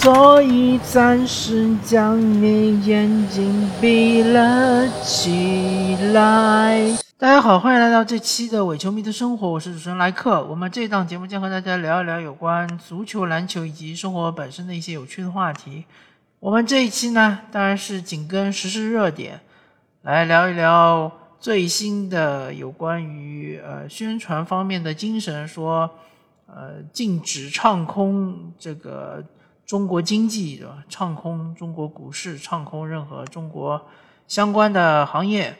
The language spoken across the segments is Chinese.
所以暂时将你眼睛闭了起来。大家好，欢迎来到这期的伪球迷的生活，我是主持人莱克。我们这档节目将和大家聊一聊有关足球、篮球以及生活本身的一些有趣的话题。我们这一期呢，当然是紧跟时事热点，来聊一聊最新的有关于呃宣传方面的精神，说呃禁止唱空这个。中国经济对吧？唱空中国股市，唱空任何中国相关的行业。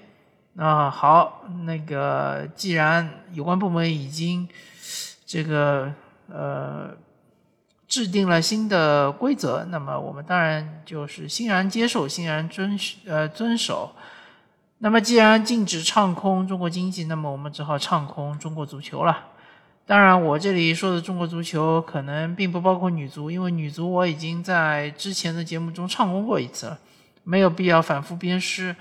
那好，那个既然有关部门已经这个呃制定了新的规则，那么我们当然就是欣然接受，欣然遵呃遵守。那么既然禁止唱空中国经济，那么我们只好唱空中国足球了。当然，我这里说的中国足球可能并不包括女足，因为女足我已经在之前的节目中唱空过一次了，没有必要反复鞭尸。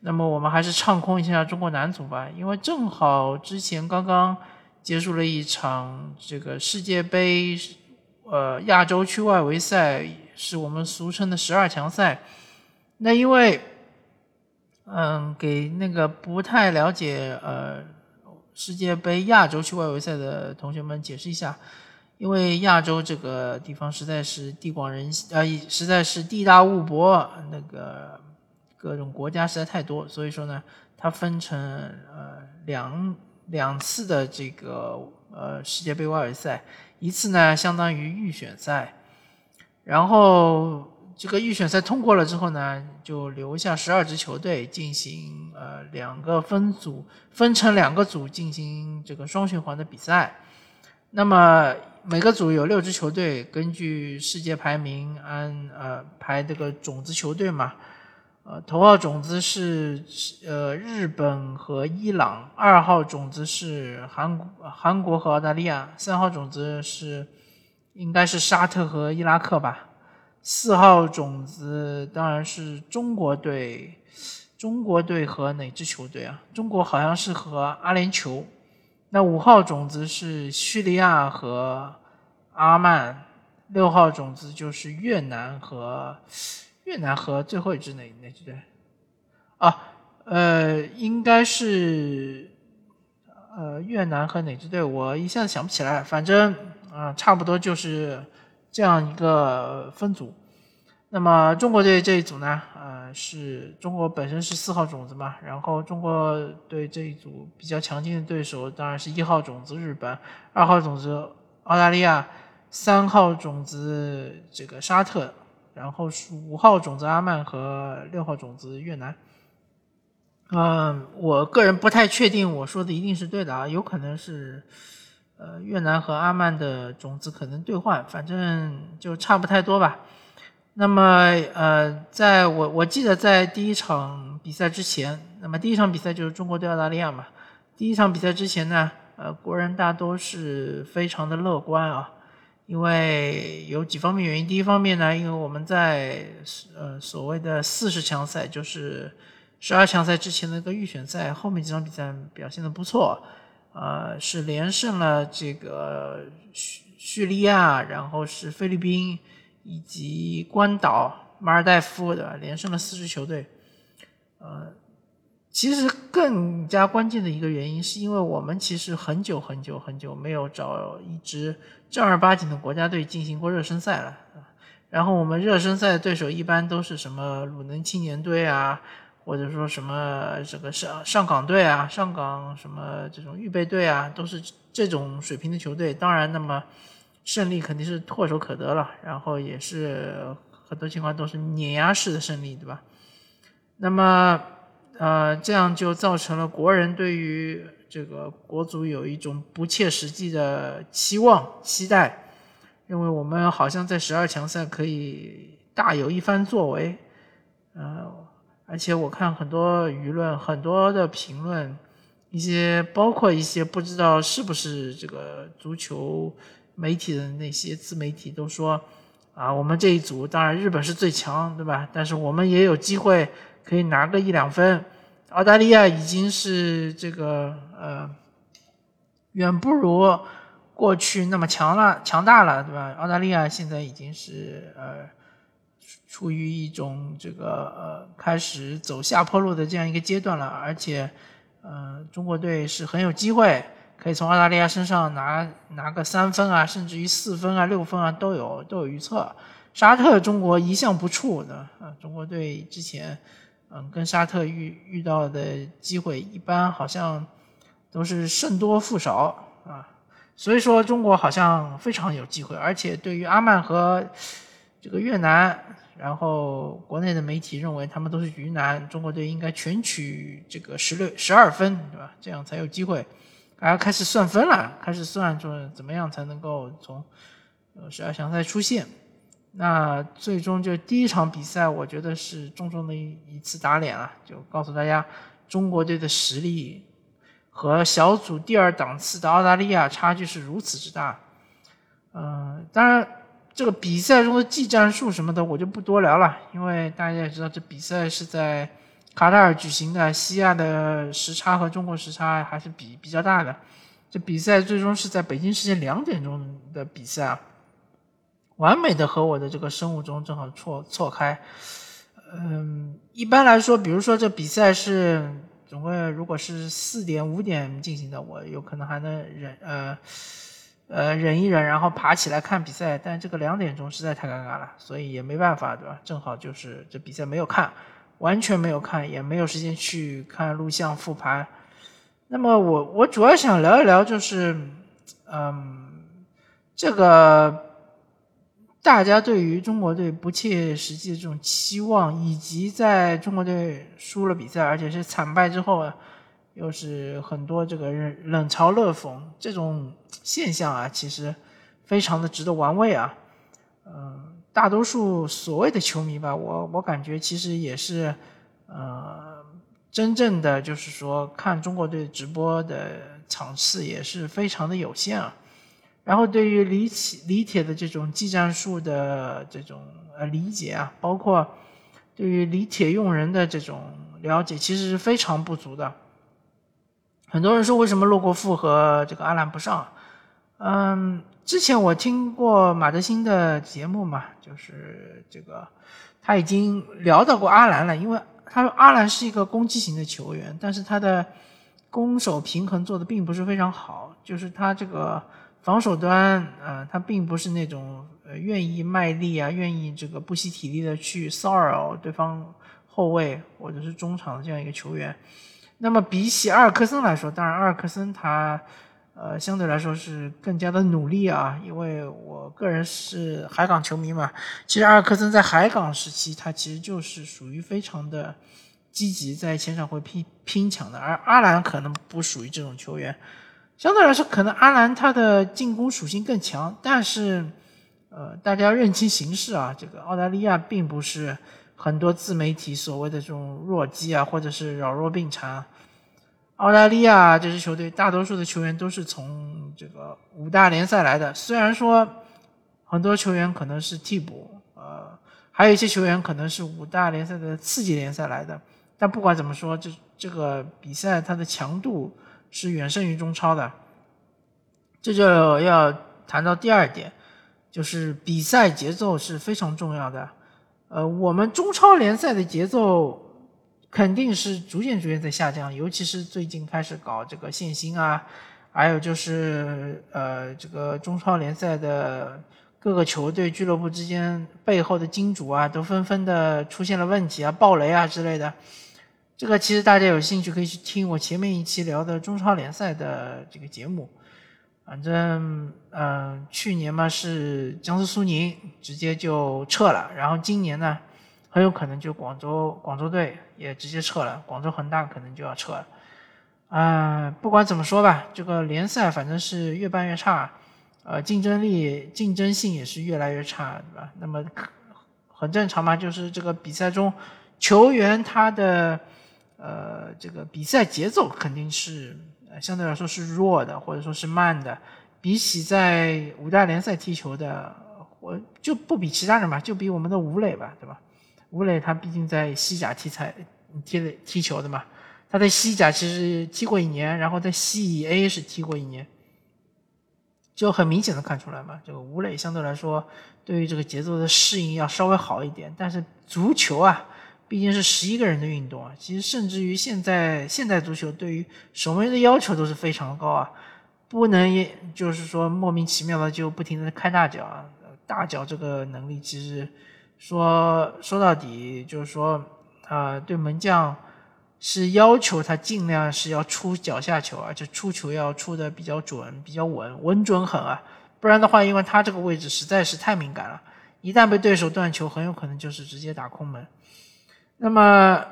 那么我们还是唱空一下中国男足吧，因为正好之前刚刚结束了一场这个世界杯，呃，亚洲区外围赛，是我们俗称的十二强赛。那因为，嗯，给那个不太了解，呃。世界杯亚洲区外围赛的同学们解释一下，因为亚洲这个地方实在是地广人呃，实在是地大物博，那个各种国家实在太多，所以说呢，它分成呃两两次的这个呃世界杯外围赛，一次呢相当于预选赛，然后。这个预选赛通过了之后呢，就留下十二支球队进行呃两个分组，分成两个组进行这个双循环的比赛。那么每个组有六支球队，根据世界排名按呃排这个种子球队嘛，呃头号种子是呃日本和伊朗，二号种子是韩国韩国和澳大利亚，三号种子是应该是沙特和伊拉克吧。四号种子当然是中国队，中国队和哪支球队啊？中国好像是和阿联酋。那五号种子是叙利亚和阿曼，六号种子就是越南和越南和最后一支哪哪支队？啊，呃，应该是呃越南和哪支队？我一下子想不起来，反正啊，差不多就是。这样一个分组，那么中国队这一组呢？呃，是中国本身是四号种子嘛，然后中国队这一组比较强劲的对手当然是一号种子日本，二号种子澳大利亚，三号种子这个沙特，然后是五号种子阿曼和六号种子越南。嗯，我个人不太确定我说的一定是对的啊，有可能是。呃，越南和阿曼的种子可能兑换，反正就差不太多吧。那么，呃，在我我记得在第一场比赛之前，那么第一场比赛就是中国对澳大利亚嘛。第一场比赛之前呢，呃，国人大多是非常的乐观啊，因为有几方面原因。第一方面呢，因为我们在呃所谓的四十强赛，就是十二强赛之前的一个预选赛，后面几场比赛表现的不错。呃，是连胜了这个叙叙利亚，然后是菲律宾以及关岛、马尔代夫的，连胜了四支球队。呃，其实更加关键的一个原因，是因为我们其实很久很久很久没有找一支正儿八经的国家队进行过热身赛了。然后我们热身赛的对手一般都是什么鲁能青年队啊。或者说什么这个上上港队啊，上港什么这种预备队啊，都是这种水平的球队。当然，那么胜利肯定是唾手可得了，然后也是很多情况都是碾压式的胜利，对吧？那么呃，这样就造成了国人对于这个国足有一种不切实际的期望、期待，认为我们好像在十二强赛可以大有一番作为，呃。而且我看很多舆论、很多的评论，一些包括一些不知道是不是这个足球媒体的那些自媒体都说，啊，我们这一组当然日本是最强，对吧？但是我们也有机会可以拿个一两分。澳大利亚已经是这个呃，远不如过去那么强了、强大了，对吧？澳大利亚现在已经是呃处于一种这个呃开始走下坡路的这样一个阶段了，而且呃中国队是很有机会可以从澳大利亚身上拿拿个三分啊，甚至于四分啊、六分啊都有都有预测。沙特中国一向不怵的啊，中国队之前嗯跟沙特遇遇到的机会一般好像都是胜多负少啊，所以说中国好像非常有机会，而且对于阿曼和这个越南，然后国内的媒体认为他们都是鱼腩，中国队应该全取这个十六十二分，对吧？这样才有机会，大家开始算分了，开始算说怎么样才能够从十二强赛出线。那最终就第一场比赛，我觉得是重重的一一次打脸了！就告诉大家，中国队的实力和小组第二档次的澳大利亚差距是如此之大。嗯，当然这个比赛中的技战术什么的我就不多聊了，因为大家也知道这比赛是在卡塔尔举行的，西亚的时差和中国时差还是比比较大的。这比赛最终是在北京时间两点钟的比赛。完美的和我的这个生物钟正好错错开，嗯，一般来说，比如说这比赛是总归如果是四点五点进行的，我有可能还能忍呃呃忍一忍，然后爬起来看比赛。但这个两点钟实在太尴尬了，所以也没办法，对吧？正好就是这比赛没有看，完全没有看，也没有时间去看录像复盘。那么我我主要想聊一聊，就是嗯这个。大家对于中国队不切实际的这种期望，以及在中国队输了比赛，而且是惨败之后，又是很多这个冷嘲热讽这种现象啊，其实非常的值得玩味啊。嗯，大多数所谓的球迷吧，我我感觉其实也是，呃，真正的就是说看中国队直播的场次也是非常的有限啊。然后对于李铁李铁的这种技战术的这种呃理解啊，包括对于李铁用人的这种了解，其实是非常不足的。很多人说为什么洛国富和这个阿兰不上？嗯，之前我听过马德兴的节目嘛，就是这个他已经聊到过阿兰了，因为他说阿兰是一个攻击型的球员，但是他的攻守平衡做的并不是非常好，就是他这个。防守端，呃，他并不是那种呃愿意卖力啊，愿意这个不惜体力的去骚扰对方后卫或者是中场的这样一个球员。那么比起阿尔克森来说，当然阿尔克森他呃相对来说是更加的努力啊，因为我个人是海港球迷嘛。其实阿尔克森在海港时期，他其实就是属于非常的积极，在前场会拼拼抢的，而阿兰可能不属于这种球员。相对来说，可能阿兰他的进攻属性更强，但是，呃，大家认清形势啊。这个澳大利亚并不是很多自媒体所谓的这种弱鸡啊，或者是老弱病残。澳大利亚这支球队大多数的球员都是从这个五大联赛来的，虽然说很多球员可能是替补，呃，还有一些球员可能是五大联赛的次级联赛来的，但不管怎么说，这这个比赛它的强度。是远胜于中超的，这就要谈到第二点，就是比赛节奏是非常重要的。呃，我们中超联赛的节奏肯定是逐渐逐渐在下降，尤其是最近开始搞这个限薪啊，还有就是呃，这个中超联赛的各个球队俱乐部之间背后的金主啊，都纷纷的出现了问题啊，爆雷啊之类的。这个其实大家有兴趣可以去听我前面一期聊的中超联赛的这个节目。反正嗯，去年嘛是江苏苏宁直接就撤了，然后今年呢很有可能就广州广州队也直接撤了，广州恒大可能就要撤了。啊，不管怎么说吧，这个联赛反正是越办越差，呃，竞争力竞争性也是越来越差，对吧？那么很正常嘛，就是这个比赛中球员他的。呃，这个比赛节奏肯定是相对来说是弱的，或者说是慢的。比起在五大联赛踢球的，我就不比其他人吧，就比我们的吴磊吧，对吧？吴磊他毕竟在西甲踢才踢的踢球的嘛，他在西甲其实踢过一年，然后在西乙 A 是踢过一年。就很明显的看出来嘛，这个吴磊相对来说对于这个节奏的适应要稍微好一点，但是足球啊，毕竟是十一个人的运动啊，其实甚至于现在现代足球对于守门员的要求都是非常高啊，不能也就是说莫名其妙的就不停的开大脚啊，大脚这个能力其实说说到底就是说啊，对门将。是要求他尽量是要出脚下球，而且出球要出的比较准、比较稳、稳准狠啊，不然的话，因为他这个位置实在是太敏感了，一旦被对手断球，很有可能就是直接打空门。那么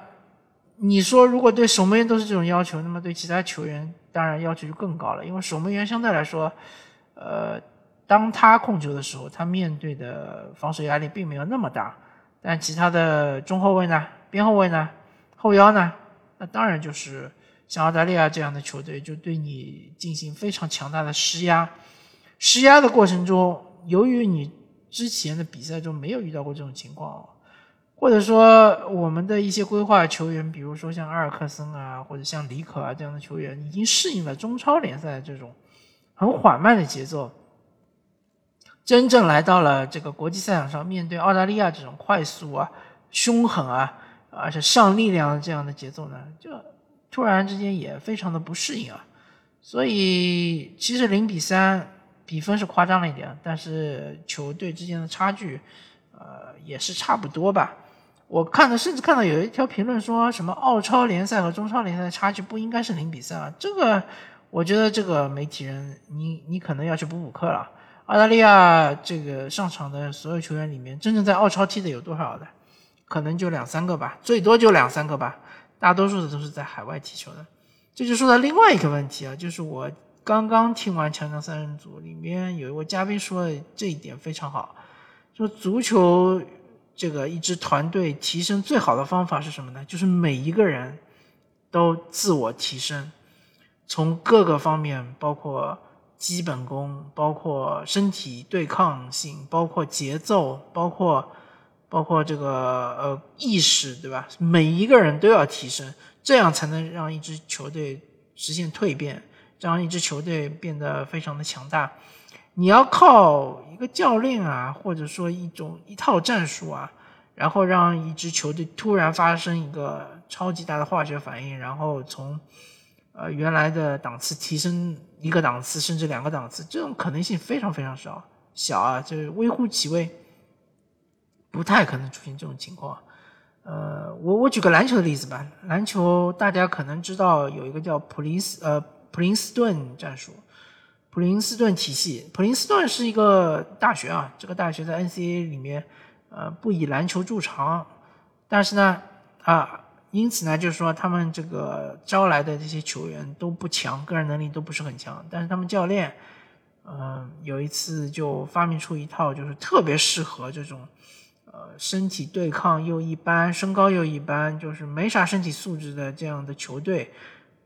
你说，如果对守门员都是这种要求，那么对其他球员当然要求就更高了，因为守门员相对来说，呃，当他控球的时候，他面对的防守压力并没有那么大，但其他的中后卫呢、边后卫呢、后腰呢？那当然就是像澳大利亚这样的球队，就对你进行非常强大的施压。施压的过程中，由于你之前的比赛中没有遇到过这种情况，或者说我们的一些规划球员，比如说像阿尔克森啊，或者像里可啊这样的球员，已经适应了中超联赛这种很缓慢的节奏，真正来到了这个国际赛场上，面对澳大利亚这种快速啊、凶狠啊。而且上力量这样的节奏呢，就突然之间也非常的不适应啊。所以其实零比三比分是夸张了一点，但是球队之间的差距，呃，也是差不多吧。我看的甚至看到有一条评论说什么澳超联赛和中超联赛的差距不应该是零比三啊。这个我觉得这个媒体人你你可能要去补补课了。澳大利亚这个上场的所有球员里面，真正在澳超踢的有多少的？可能就两三个吧，最多就两三个吧，大多数的都是在海外踢球的。这就说到另外一个问题啊，就是我刚刚听完强强三人组里面有一位嘉宾说的这一点非常好，说足球这个一支团队提升最好的方法是什么呢？就是每一个人都自我提升，从各个方面，包括基本功，包括身体对抗性，包括节奏，包括。包括这个呃意识，对吧？每一个人都要提升，这样才能让一支球队实现蜕变，让一支球队变得非常的强大。你要靠一个教练啊，或者说一种一套战术啊，然后让一支球队突然发生一个超级大的化学反应，然后从呃原来的档次提升一个档次，甚至两个档次，这种可能性非常非常少，小啊，就是微乎其微。不太可能出现这种情况，呃，我我举个篮球的例子吧。篮球大家可能知道有一个叫普林斯呃普林斯顿战术，普林斯顿体系。普林斯顿是一个大学啊，这个大学在 NCAA 里面呃不以篮球著称，但是呢啊，因此呢就是说他们这个招来的这些球员都不强，个人能力都不是很强，但是他们教练嗯有一次就发明出一套就是特别适合这种。呃，身体对抗又一般，身高又一般，就是没啥身体素质的这样的球队，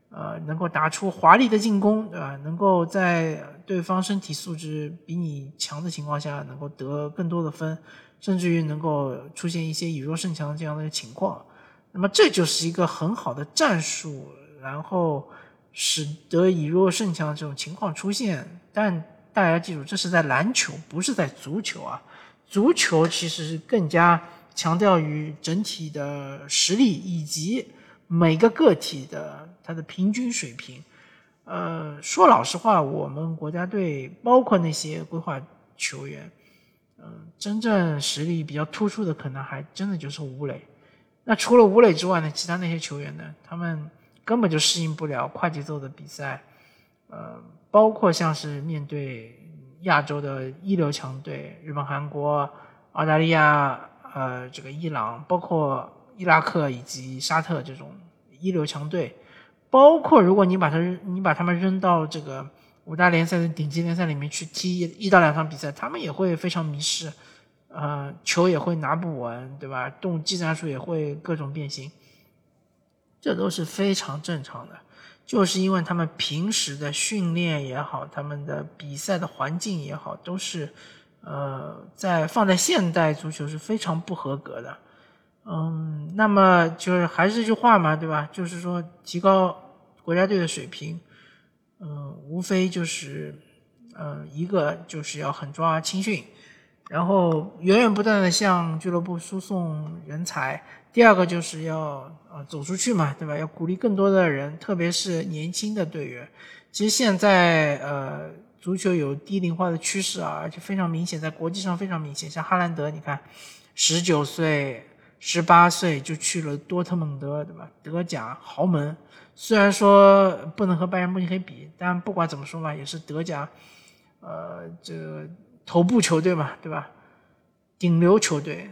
呃，能够打出华丽的进攻，对吧？能够在对方身体素质比你强的情况下，能够得更多的分，甚至于能够出现一些以弱胜强这样的情况。那么这就是一个很好的战术，然后使得以弱胜强这种情况出现。但大家记住，这是在篮球，不是在足球啊。足球其实是更加强调于整体的实力以及每个个体的他的平均水平。呃，说老实话，我们国家队包括那些规划球员，嗯，真正实力比较突出的，可能还真的就是吴磊。那除了吴磊之外呢，其他那些球员呢，他们根本就适应不了快节奏的比赛。呃，包括像是面对。亚洲的一流强队，日本、韩国、澳大利亚，呃，这个伊朗，包括伊拉克以及沙特这种一流强队，包括如果你把他你把他们扔到这个五大联赛的顶级联赛里面去踢一到两场比赛，他们也会非常迷失，呃，球也会拿不稳，对吧？动技战术也会各种变形，这都是非常正常的。就是因为他们平时的训练也好，他们的比赛的环境也好，都是，呃，在放在现代足球是非常不合格的。嗯，那么就是还是这句话嘛，对吧？就是说提高国家队的水平，嗯，无非就是呃，一个就是要狠抓青训，然后源源不断的向俱乐部输送人才。第二个就是要呃走出去嘛，对吧？要鼓励更多的人，特别是年轻的队员。其实现在呃足球有低龄化的趋势啊，而且非常明显，在国际上非常明显。像哈兰德，你看，十九岁、十八岁就去了多特蒙德，对吧？德甲豪门，虽然说不能和拜仁慕尼黑比，但不管怎么说嘛，也是德甲呃这个头部球队嘛，对吧？顶流球队。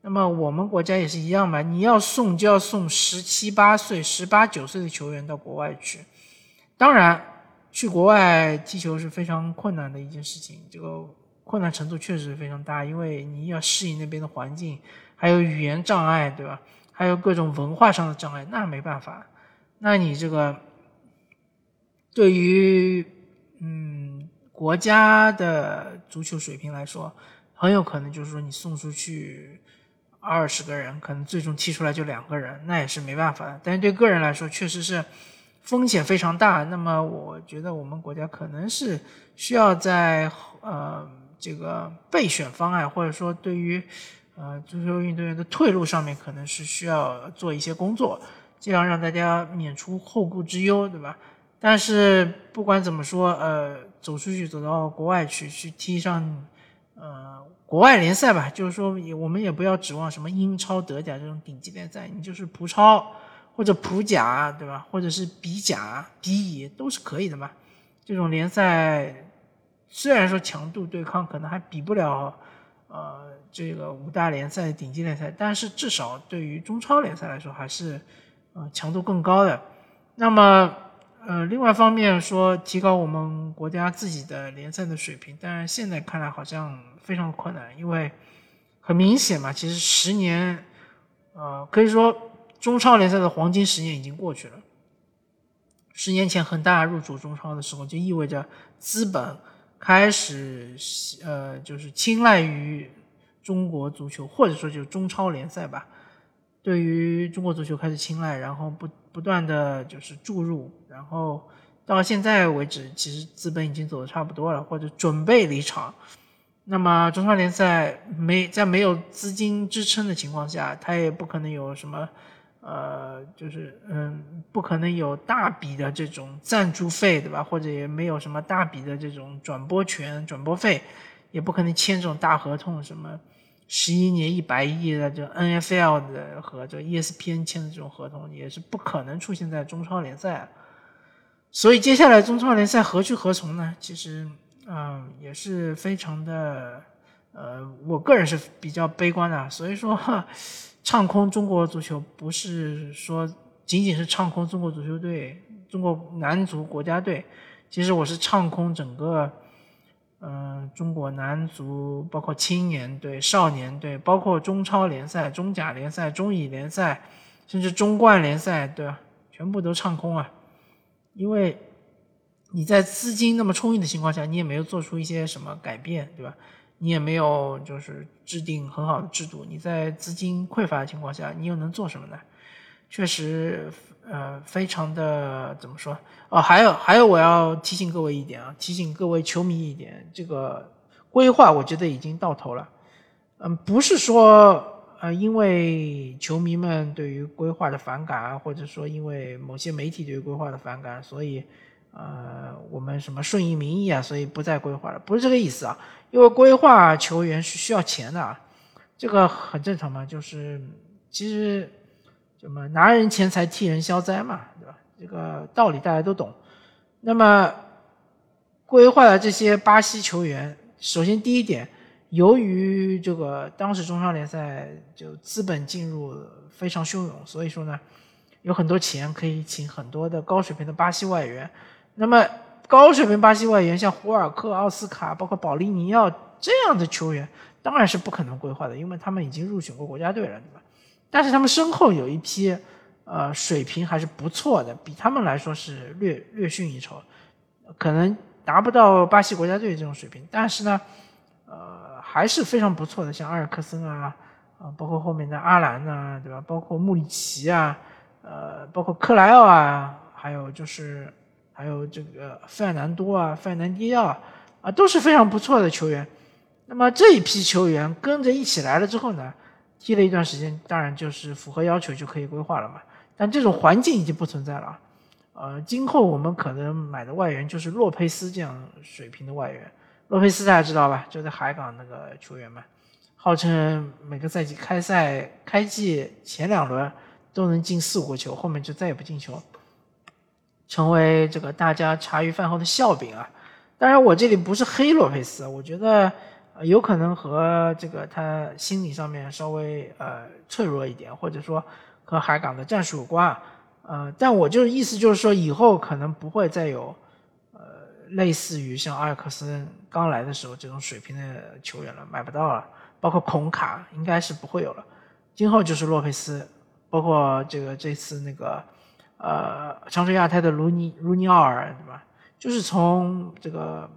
那么我们国家也是一样嘛，你要送就要送十七八岁、十八九岁的球员到国外去。当然，去国外踢球是非常困难的一件事情，这个困难程度确实非常大，因为你要适应那边的环境，还有语言障碍，对吧？还有各种文化上的障碍，那没办法。那你这个对于嗯国家的足球水平来说，很有可能就是说你送出去。二十个人可能最终踢出来就两个人，那也是没办法的。但是对个人来说，确实是风险非常大。那么我觉得我们国家可能是需要在呃这个备选方案，或者说对于呃足球运动员的退路上面，可能是需要做一些工作，这样让大家免除后顾之忧，对吧？但是不管怎么说，呃，走出去走到国外去去踢上呃。国外联赛吧，就是说，也我们也不要指望什么英超、德甲这种顶级联赛，你就是葡超或者葡甲，对吧？或者是比甲、比乙都是可以的嘛。这种联赛虽然说强度对抗可能还比不了呃这个五大联赛顶级联赛，但是至少对于中超联赛来说还是呃强度更高的。那么呃，另外一方面说提高我们国家自己的联赛的水平，但是现在看来好像。非常困难，因为很明显嘛，其实十年，呃，可以说中超联赛的黄金十年已经过去了。十年前恒大入主中超的时候，就意味着资本开始呃，就是青睐于中国足球，或者说就中超联赛吧，对于中国足球开始青睐，然后不不断的就是注入，然后到现在为止，其实资本已经走的差不多了，或者准备离场。那么中超联赛没在没有资金支撑的情况下，它也不可能有什么，呃，就是嗯，不可能有大笔的这种赞助费，对吧？或者也没有什么大笔的这种转播权、转播费，也不可能签这种大合同，什么十一年一百亿的这 NFL 的和这 ESPN 签的这种合同，也是不可能出现在中超联赛。所以接下来中超联赛何去何从呢？其实。嗯，也是非常的，呃，我个人是比较悲观的，所以说唱空中国足球不是说仅仅是唱空中国足球队、中国男足国家队，其实我是唱空整个，嗯，中国男足，包括青年队、少年队，包括中超联赛、中甲联赛、中乙联赛，甚至中冠联赛，对吧？全部都唱空啊，因为。你在资金那么充裕的情况下，你也没有做出一些什么改变，对吧？你也没有就是制定很好的制度。你在资金匮乏的情况下，你又能做什么呢？确实，呃，非常的怎么说？哦，还有还有，我要提醒各位一点啊，提醒各位球迷一点，这个规划我觉得已经到头了。嗯，不是说呃，因为球迷们对于规划的反感，或者说因为某些媒体对于规划的反感，所以。呃，我们什么顺应民意啊，所以不再规划了，不是这个意思啊。因为规划球员是需要钱的啊，这个很正常嘛。就是其实什么拿人钱财替人消灾嘛，对吧？这个道理大家都懂。那么规划的这些巴西球员，首先第一点，由于这个当时中超联赛就资本进入非常汹涌，所以说呢，有很多钱可以请很多的高水平的巴西外援。那么高水平巴西外援像胡尔克、奥斯卡，包括保利尼奥这样的球员，当然是不可能规划的，因为他们已经入选过国家队了，对吧？但是他们身后有一批，呃，水平还是不错的，比他们来说是略略逊一筹，可能达不到巴西国家队这种水平，但是呢，呃，还是非常不错的，像阿尔克森啊，啊，包括后面的阿兰呐，对吧？包括穆里奇啊，呃，包括克莱奥啊，还有就是。还有这个费尔南多啊，费尔南迪奥，啊，都是非常不错的球员。那么这一批球员跟着一起来了之后呢，踢了一段时间，当然就是符合要求就可以规划了嘛。但这种环境已经不存在了，呃，今后我们可能买的外援就是洛佩斯这样水平的外援。洛佩斯大家知道吧？就在海港那个球员嘛，号称每个赛季开赛开季前两轮都能进四五个球，后面就再也不进球，成为这个大家茶余饭后的笑柄啊。当然，我这里不是黑洛佩斯，我觉得有可能和这个他心理上面稍微呃脆弱一点，或者说和海港的战术有关。呃，但我就是意思就是说，以后可能不会再有呃。类似于像阿尔克森刚来的时候这种水平的球员了，买不到了。包括孔卡应该是不会有了。今后就是洛佩斯，包括这个这次那个呃长春亚泰的卢尼卢尼奥尔，对吧？就是从这个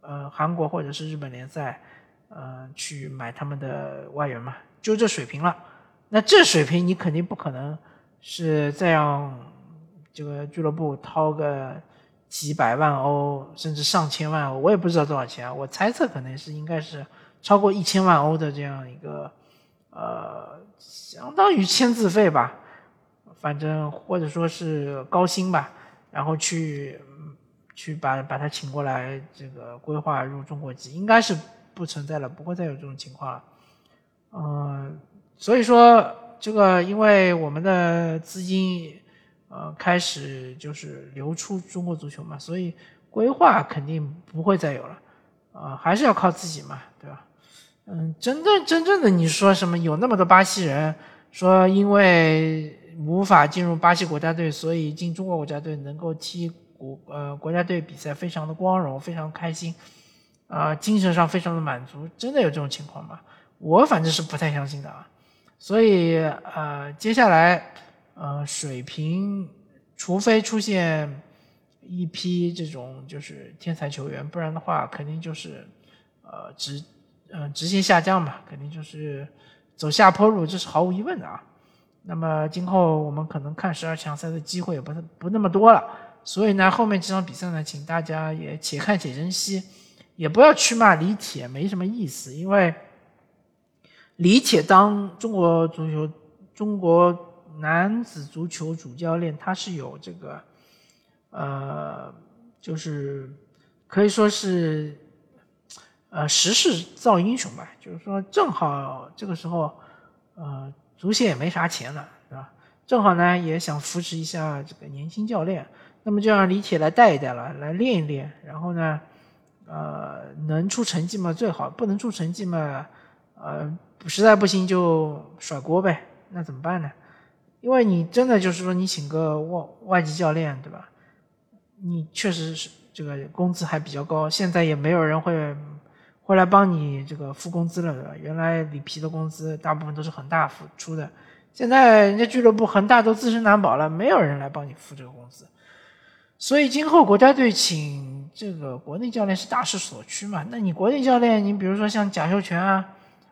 呃韩国或者是日本联赛呃去买他们的外援嘛，就这水平了。那这水平你肯定不可能是再让这个俱乐部掏个。几百万欧，甚至上千万欧，我也不知道多少钱。我猜测可能是应该是超过一千万欧的这样一个，呃，相当于签字费吧，反正或者说是高薪吧，然后去去把把他请过来，这个规划入中国籍，应该是不存在了，不会再有这种情况了。嗯，所以说这个，因为我们的资金。呃，开始就是流出中国足球嘛，所以规划肯定不会再有了，啊，还是要靠自己嘛，对吧？嗯，真正真正的你说什么有那么多巴西人说因为无法进入巴西国家队，所以进中国国家队能够踢国呃国家队比赛非常的光荣，非常开心，啊，精神上非常的满足，真的有这种情况吗？我反正是不太相信的啊，所以呃，接下来。呃，水平，除非出现一批这种就是天才球员，不然的话，肯定就是呃直呃直线下降嘛，肯定就是走下坡路，这是毫无疑问的啊。那么今后我们可能看十二强赛的机会也不是不那么多了，所以呢，后面几场比赛呢，请大家也且看且珍惜，也不要去骂李铁，没什么意思，因为李铁当中国足球中国。男子足球主教练，他是有这个，呃，就是可以说是，呃，时势造英雄吧。就是说，正好这个时候，呃，足协也没啥钱了，是吧？正好呢，也想扶持一下这个年轻教练，那么就让李铁来带一带了，来练一练。然后呢，呃，能出成绩嘛最好，不能出成绩嘛，呃，实在不行就甩锅呗。那怎么办呢？因为你真的就是说，你请个外外籍教练，对吧？你确实是这个工资还比较高，现在也没有人会会来帮你这个付工资了，对吧？原来里皮的工资大部分都是恒大付出的，现在人家俱乐部恒大都自身难保了，没有人来帮你付这个工资，所以今后国家队请这个国内教练是大势所趋嘛？那你国内教练，你比如说像贾秀全啊、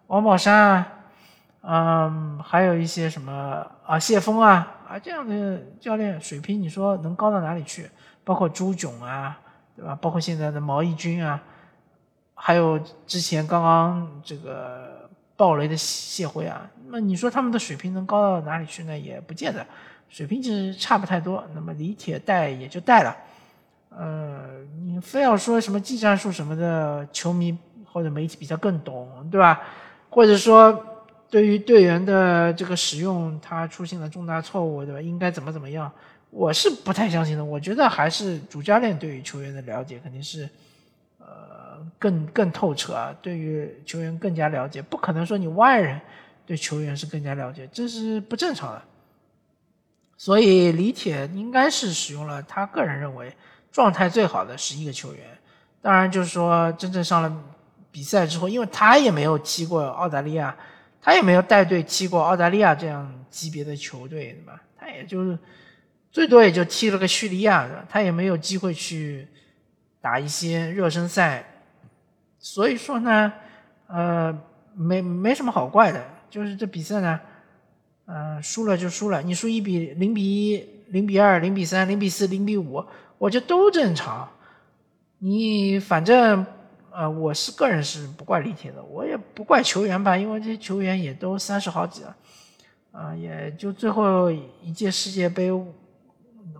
王宝山啊。嗯，还有一些什么啊，谢峰啊啊这样的教练水平，你说能高到哪里去？包括朱炯啊，对吧？包括现在的毛义军啊，还有之前刚刚这个爆雷的谢辉啊，那你说他们的水平能高到哪里去呢？也不见得，水平其实差不太多。那么李铁带也就带了，呃，你非要说什么技战术什么的，球迷或者媒体比较更懂，对吧？或者说。对于队员的这个使用，他出现了重大错误，对吧？应该怎么怎么样？我是不太相信的。我觉得还是主教练对于球员的了解肯定是，呃，更更透彻啊。对于球员更加了解，不可能说你外人对球员是更加了解，这是不正常的。所以李铁应该是使用了他个人认为状态最好的十一个球员。当然，就是说真正上了比赛之后，因为他也没有踢过澳大利亚。他也没有带队踢过澳大利亚这样级别的球队，对吧？他也就是最多也就踢了个叙利亚，他也没有机会去打一些热身赛。所以说呢，呃，没没什么好怪的，就是这比赛呢，呃，输了就输了，你输一比零比一、零比二、零比三、零比四、零比五，我觉得都正常。你反正。呃，我是个人是不怪李铁的，我也不怪球员吧，因为这些球员也都三十好几了，啊，也就最后一届世界杯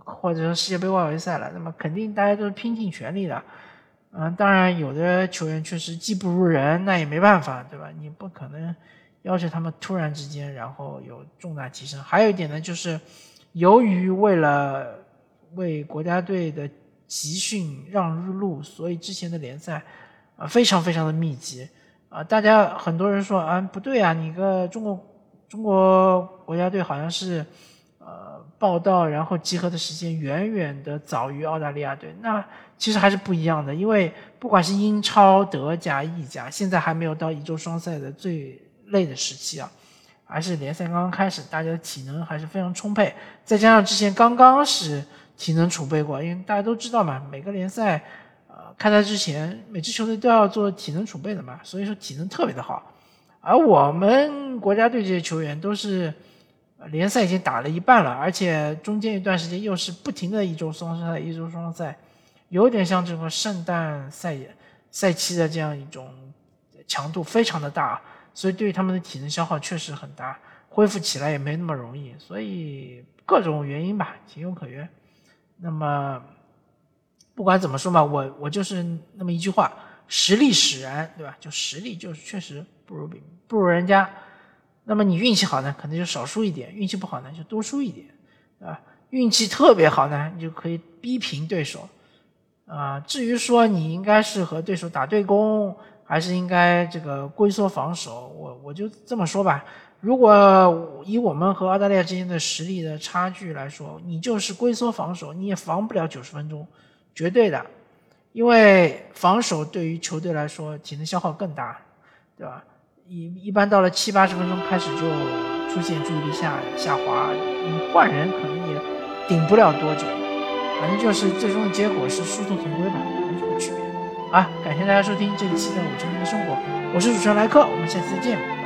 或者说世界杯外围赛了，那么肯定大家都是拼尽全力的，嗯，当然有的球员确实技不如人，那也没办法，对吧？你不可能要求他们突然之间然后有重大提升。还有一点呢，就是由于为了为国家队的集训让路，所以之前的联赛。啊，非常非常的密集，啊，大家很多人说啊，不对啊，你个中国中国国家队好像是，呃，报道然后集合的时间远远的早于澳大利亚队，那其实还是不一样的，因为不管是英超、德甲、意甲，现在还没有到一周双赛的最累的时期啊，还是联赛刚刚开始，大家的体能还是非常充沛，再加上之前刚刚是体能储备过，因为大家都知道嘛，每个联赛呃。开赛之前，每支球队都要做体能储备的嘛，所以说体能特别的好。而我们国家队这些球员都是联赛已经打了一半了，而且中间一段时间又是不停的一周双赛，一周双赛，有点像这个圣诞赛赛期的这样一种强度非常的大，所以对于他们的体能消耗确实很大，恢复起来也没那么容易，所以各种原因吧，情有可原。那么。不管怎么说嘛，我我就是那么一句话，实力使然，对吧？就实力就是确实不如比不如人家，那么你运气好呢，可能就少输一点；运气不好呢，就多输一点，啊，运气特别好呢，你就可以逼平对手，啊，至于说你应该是和对手打对攻，还是应该这个龟缩防守，我我就这么说吧，如果以我们和澳大利亚之间的实力的差距来说，你就是龟缩防守，你也防不了九十分钟。绝对的，因为防守对于球队来说体能消耗更大，对吧？一一般到了七八十分钟开始就出现注意力下下滑，你换人可能也顶不了多久，反正就是最终的结果是殊途同归吧，没什么区别。啊，感谢大家收听这一期的《五球迷的生活》，我是主持人莱克，我们下次再见。